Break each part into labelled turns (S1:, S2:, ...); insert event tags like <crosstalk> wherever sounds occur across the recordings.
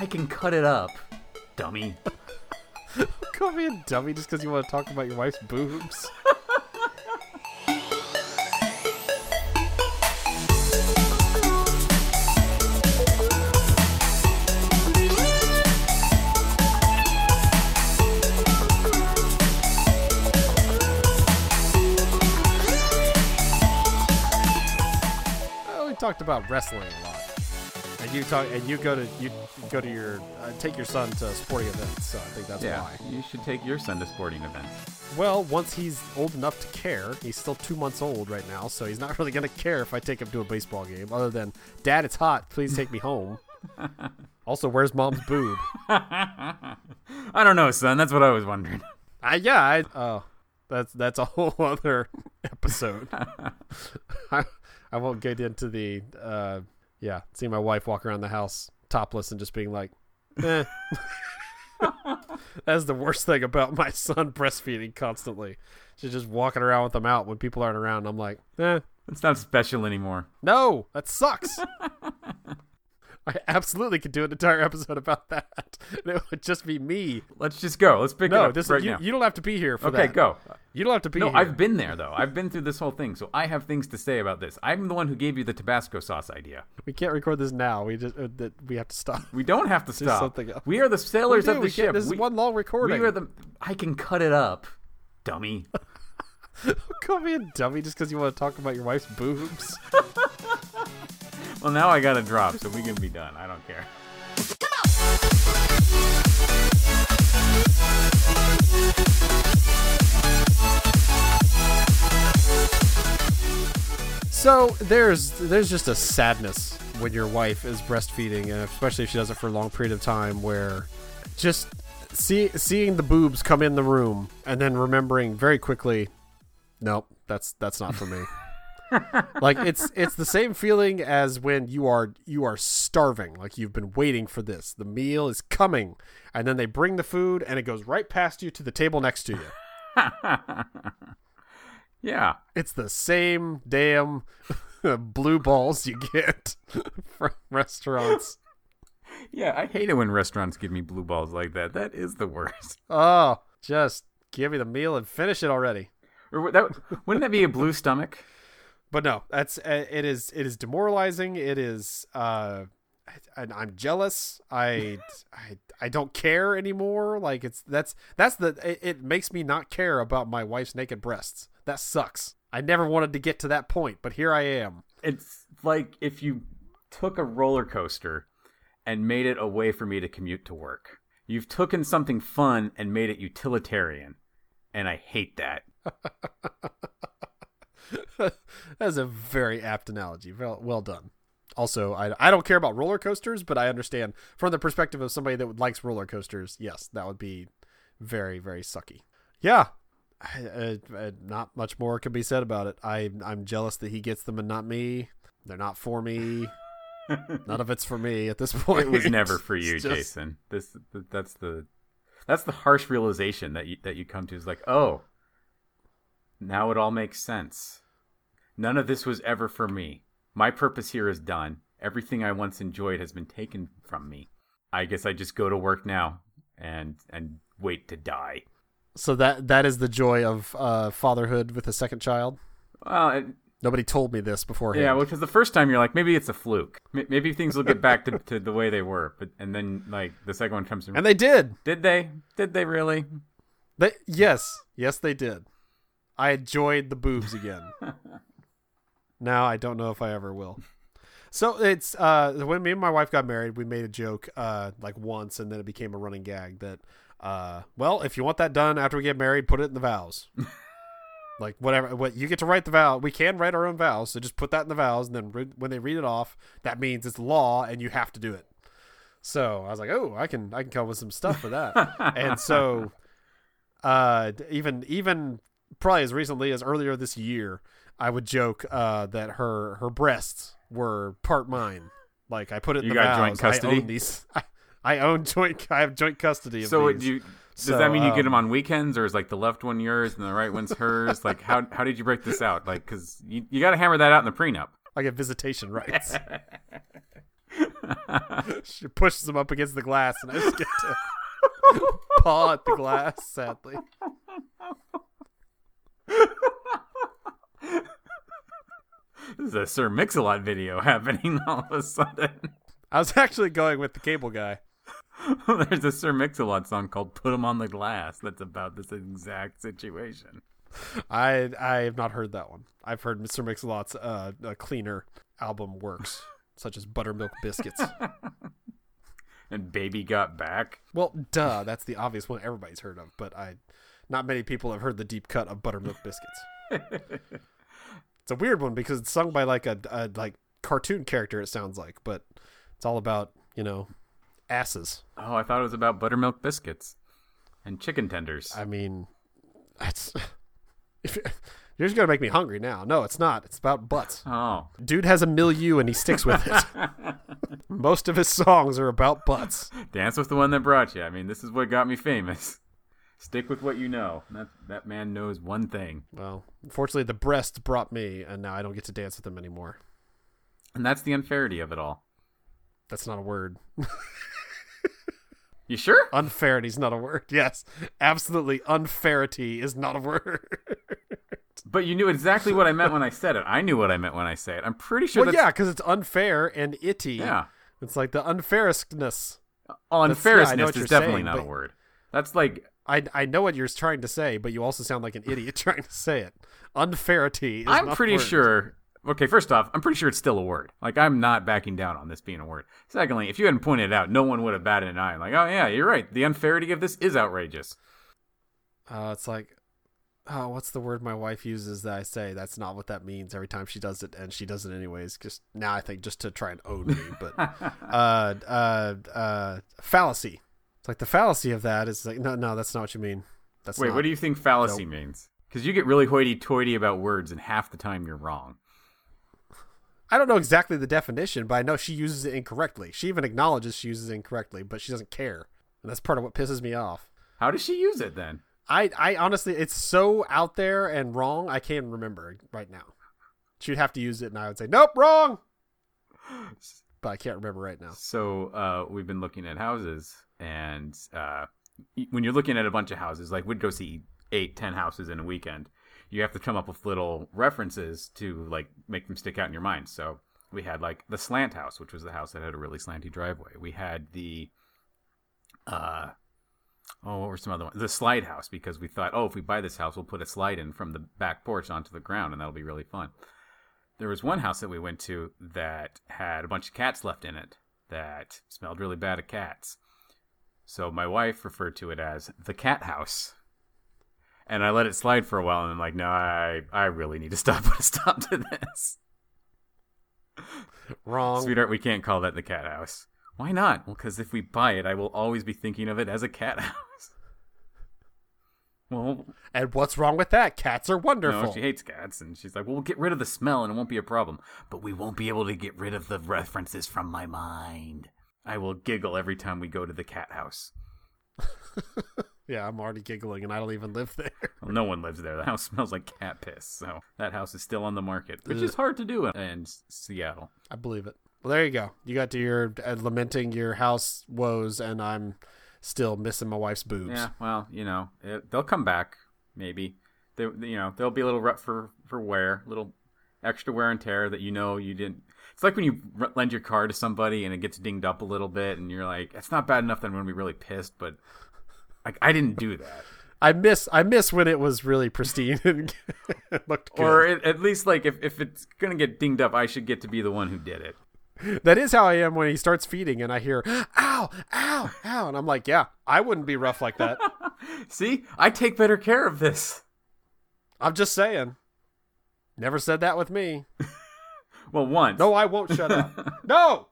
S1: I can cut it up, dummy. <laughs>
S2: Call me a dummy just because you want to talk about your wife's boobs. We talked about wrestling a lot, and you talk and you go to you go to your uh, take your son to sporting events. So I think that's
S1: Yeah,
S2: why.
S1: you should take your son to sporting events.
S2: Well, once he's old enough to care, he's still two months old right now, so he's not <laughs> really gonna care if I take him to a baseball game. Other than, Dad, it's hot. Please take me home. <laughs> also, where's mom's boob? <laughs>
S1: I don't know, son. That's what I was wondering.
S2: I yeah, I oh, that's that's a whole other episode. I, I won't get into the uh yeah, seeing my wife walk around the house topless and just being like, eh. That's the worst thing about my son breastfeeding constantly. She's just walking around with them out when people aren't around. I'm like, eh,
S1: It's not special anymore.
S2: no, that sucks. <laughs> I absolutely could do an entire episode about that. <laughs> It would just be me.
S1: Let's just go. Let's pick it
S2: No,
S1: up
S2: this
S1: right
S2: you,
S1: now.
S2: you don't have to be here for
S1: okay,
S2: that.
S1: go.
S2: You don't have to be
S1: No,
S2: here.
S1: I've been there though. I've been through this whole thing, so I have things to say about this. I'm the one who gave you the Tabasco sauce idea.
S2: We can't record this now. We just uh, that we have to stop.
S1: We don't have to <laughs> stop.
S2: something else.
S1: We are the sailors
S2: We
S1: of the
S2: we
S1: ship.
S2: This is one long recording.
S1: we are the. I can cut it up, dummy. <laughs>
S2: Call me a dummy just because you want to talk about your wife's boobs.
S1: Well, now I got to drop, so we can be done. I don't care.
S2: so there's there's just a sadness when your wife is breastfeeding, and especially if she does it for a long period of time, where just see, seeing the boobs come in the room and then remembering very quickly, nope, that's that's not for me. <laughs> like it's it's the same feeling as when you are you are starving like you've been waiting for this the meal is coming and then they bring the food and it goes right past you to the table next to you <laughs>
S1: Yeah.
S2: it's the same damn <laughs> blue balls you get <laughs> from restaurants
S1: Yeah, I hate it when restaurants give me blue balls like that. That is the worst.
S2: oh just give me the meal and finish it already
S1: Or that, wouldn't that be a blue stomach?
S2: But no that's uh, it is it is demoralizing it is uh I, i'm jealous I, <laughs> I i don't care anymore like it's that's that's the it, it makes me not care about my wife's naked breasts that sucks i never wanted to get to that point but here i am
S1: It's like if you took a roller coaster and made it a way for me to commute to work. You've taken something fun and made it utilitarian. And I hate that. <laughs> <laughs>
S2: that's a very apt analogy. Well, well done. Also I, I don't care about roller coasters but i understand from the perspective of somebody that likes roller coasters yes that would be very very sucky. Yeah. I, uh, uh, not much more can be said about it. I i'm jealous that he gets them and not me. They're not for me. <laughs> None of it's for me at this point.
S1: It was never <laughs> for you,
S2: just-
S1: Jason. This that's the that's the harsh realization that you that you come to is like, "Oh, now it all makes sense. None of this was ever for me. My purpose here is done. Everything I once enjoyed has been taken from me. I guess I just go to work now and and wait to die."
S2: so that that is the joy of uh fatherhood with a second child
S1: Well, it,
S2: nobody told me this beforehand
S1: yeah, because the first time you're like, maybe it's a fluke. M- Maybe things will get back to, to the way they were, but and then like the second one comes in.
S2: and they did
S1: Did they? Did they really?
S2: They yes, yes they did. I enjoyed the boobs again. <laughs> now I don't know if I ever will. So it's uh when me and my wife got married, we made a joke uh like once and then it became a running gag that uh well, if you want that done after we get married, put it in the vows. <laughs> like whatever what you get to write the vow. We can write our own vows, so just put that in the vows and then re- when they read it off, that means it's law and you have to do it. So, I was like, "Oh, I can I can come up with some stuff for that." <laughs> and so uh even even probably as recently as earlier this year i would joke uh that her her breasts were part mine like i put it in
S1: You
S2: the
S1: got
S2: vows.
S1: joint custody?
S2: i own these <laughs> I, I own joint i have joint custody of
S1: So
S2: these.
S1: you? Does
S2: So,
S1: that mean you get
S2: um,
S1: them on weekends, or is like the left one yours and the right one's hers? Like how how did you break this out? Like because you you got to hammer that out in the prenup.
S2: i get visitation rights <laughs> <laughs> she pushes him up against the glass, and I just get to paw at the glass. Sadly, <laughs>
S1: This is a Sir Mix-a-Lot video <laughs> happening all of a sudden.
S2: I was actually going with the cable guy. <laughs>
S1: There's a Sir Mix-a-Lot song called "Put 'Em on the Glass" that's about this exact situation.
S2: I I have not heard that one. I've heard Mr. Mix-a-Lot's uh, uh, cleaner album works, such as Buttermilk Biscuits.
S1: And "Baby Got Back."
S2: Well, duh, that's the obvious one everybody's heard of, but I, not many people have heard the deep cut of Buttermilk Biscuits. It's a weird one because it's sung by like a, a like cartoon character. It sounds like, but it's all about you know asses.
S1: Oh, I thought it was about buttermilk biscuits and chicken tenders.
S2: I mean, that's <laughs> if you're just gonna make me hungry now. No, it's not. It's about butts.
S1: Oh,
S2: Dude has a milieu and he sticks with it. <laughs> Most of his songs are about butts.
S1: dance with the one that brought you. I mean, this is what got me famous. Stick with what you know. That that man knows one thing,
S2: Well, unfortunately, the breast brought me, and now I don't get to dance with them anymore.
S1: and that's the unfairity of it all.
S2: That's not a word.
S1: You sure?
S2: Unfairity is not a word. Yes, absolutely. Unfairity is not a word.
S1: But you knew exactly what I meant when I said it. I knew what I meant when I say it. I'm pretty sure.
S2: well,
S1: that's,
S2: yeah, because it's unfair and itty.
S1: yeah.
S2: It's like the unfairness.
S1: Oh,
S2: yeah, I know
S1: unfairness
S2: what
S1: is definitely
S2: saying,
S1: not a word. That's like
S2: I I know what you're trying to say, but you also sound like an idiot <laughs> trying to say it. Unfairity. Is
S1: I'm pretty
S2: word.
S1: sure. Okay, first off, I'm pretty sure it's still a word. Like I'm not backing down on this being a word. Secondly, if you hadn't pointed it out, no one would have batted an eye. Like, oh yeah, you're right. The unfairity of this is outrageous.
S2: Uh, it's like, oh, what's the word my wife uses that I say? That's not what that means every time she does it, and she does it anyways. Just now, I think just to try and own me, but <laughs> uh, uh, uh, fallacy. It's like the fallacy of that is like, no, no, that's not what you mean. That's
S1: Wait,
S2: not.
S1: what do you think fallacy means? Because you get really hoity-toity about words, and half the time you're wrong.
S2: I don't know exactly the definition, but I know she uses it incorrectly. She even acknowledges she uses it incorrectly, but she doesn't care, and that's part of what pisses me off.
S1: How does she use it then?
S2: I, I honestly, it's so out there and wrong. I can't remember right now. She'd have to use it, and I would say, "Nope, wrong." <laughs> But I can't remember right now.
S1: So uh, we've been looking at houses, and uh, when you're looking at a bunch of houses, like we'd go see eight, ten houses in a weekend, you have to come up with little references to like make them stick out in your mind. So we had like the slant house, which was the house that had a really slanty driveway. We had the uh oh, what were some other ones? The slide house because we thought, oh, if we buy this house, we'll put a slide in from the back porch onto the ground, and that'll be really fun. There was one house that we went to that had a bunch of cats left in it that smelled really bad of cats. So my wife referred to it as the cat house. And I let it slide for a while and I'm like, no, I I really need to stop <laughs> put a stop to this.
S2: Wrong.
S1: Sweetheart, we can't call that the cat house. Why not? Well, because if we buy it, I will always be thinking of it as a cat <laughs> house. Well,
S2: And what's wrong with that? Cats are wonderful.
S1: no, she hates cats, and she's like, "Well, we'll get rid of the smell, and it won't be a problem." But we won't be able to get rid of the references from my mind. I will giggle every time we go to the cat house. <laughs>
S2: yeah, I'm already giggling, and I don't even live there. <laughs>
S1: Well, no one lives there. The house smells like cat piss, so that house is still on the market, which
S2: Ugh.
S1: is hard to do in, in Seattle.
S2: I believe it. Well, there you go. You got to your uh, lamenting your house woes, and I'm still missing my wife's boobs.
S1: Yeah, well, you know, it, they'll come back maybe. They, you know, they'll be a little rough for for wear, little extra wear and tear that you know you didn't. It's like when you r- lend your car to somebody and it gets dinged up a little bit, and you're like, it's not bad enough that I'm going to be really pissed, but like I didn't do that.
S2: I miss I miss when it was really pristine and <laughs> looked good.
S1: Or at, at least like if, if it's gonna get dinged up, I should get to be the one who did it.
S2: that is how I am when he starts feeding, and I hear "ow, ow, ow," and I'm like, "Yeah, I wouldn't be rough like that." <laughs>
S1: See, I take better care of this.
S2: I'm just saying. Never said that with me. <laughs>
S1: Well, once.
S2: No, I won't shut up. <laughs> No.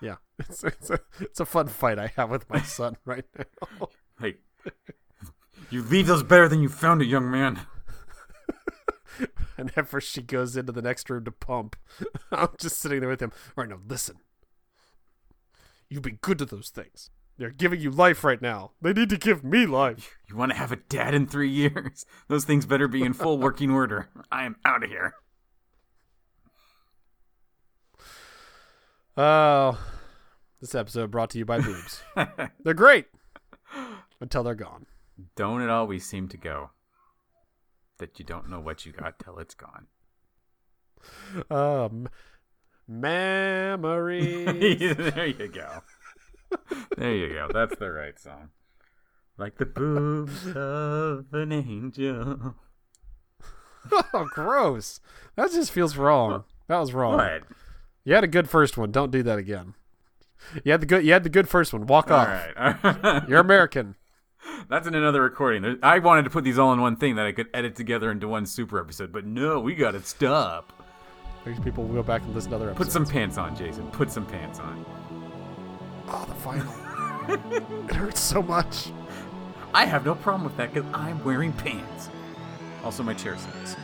S2: Yeah, <laughs> it's, it's, a, it's a fun fight I have with my son <laughs> right now.
S1: hey, you leave those better than you found it, young man.
S2: Whenever she goes into the next room to pump, I'm just sitting there with him. All right, now listen. You've been good to those things. They're giving you life right now. They need to give me life. <laughs>
S1: You want to have a dad in three years? <laughs> Those things better be in full working order. I am out of here.
S2: Oh, this episode brought to you by boobs. <laughs> they're great until they're gone.
S1: Don't it always seem to go that you don't know what you got till it's gone?
S2: Um, memories.
S1: there you go. There you go. That's the right song. Like the boobs of an angel. <laughs>
S2: oh, gross. That just feels wrong. That was wrong.
S1: What?
S2: You had a good first one. Don't do that again. You had the good. You had the good first one. Walk
S1: All
S2: off.
S1: right. All right. <laughs>
S2: You're American.
S1: That's in another recording. I wanted to put these all in one thing that I could edit together into one super episode, but no, we got to stop.
S2: These people will go back and listen to other episodes.
S1: Put some pants on, Jason. Put some pants on.
S2: Oh, the final. <laughs> it hurts so much.
S1: I have no problem with that because I'm wearing pants. Also, my chair sucks.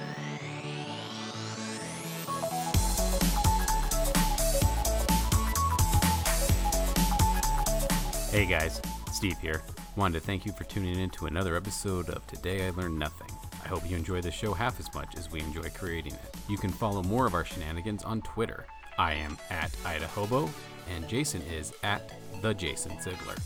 S1: Hey guys, Steve here. Wanted to thank you for tuning in to another episode of Today I Learned Nothing. I hope you enjoy the show half as much as we enjoy creating it. You can follow more of our shenanigans on Twitter. I am at Idahobo, and Jason is at the Jason Ziegler.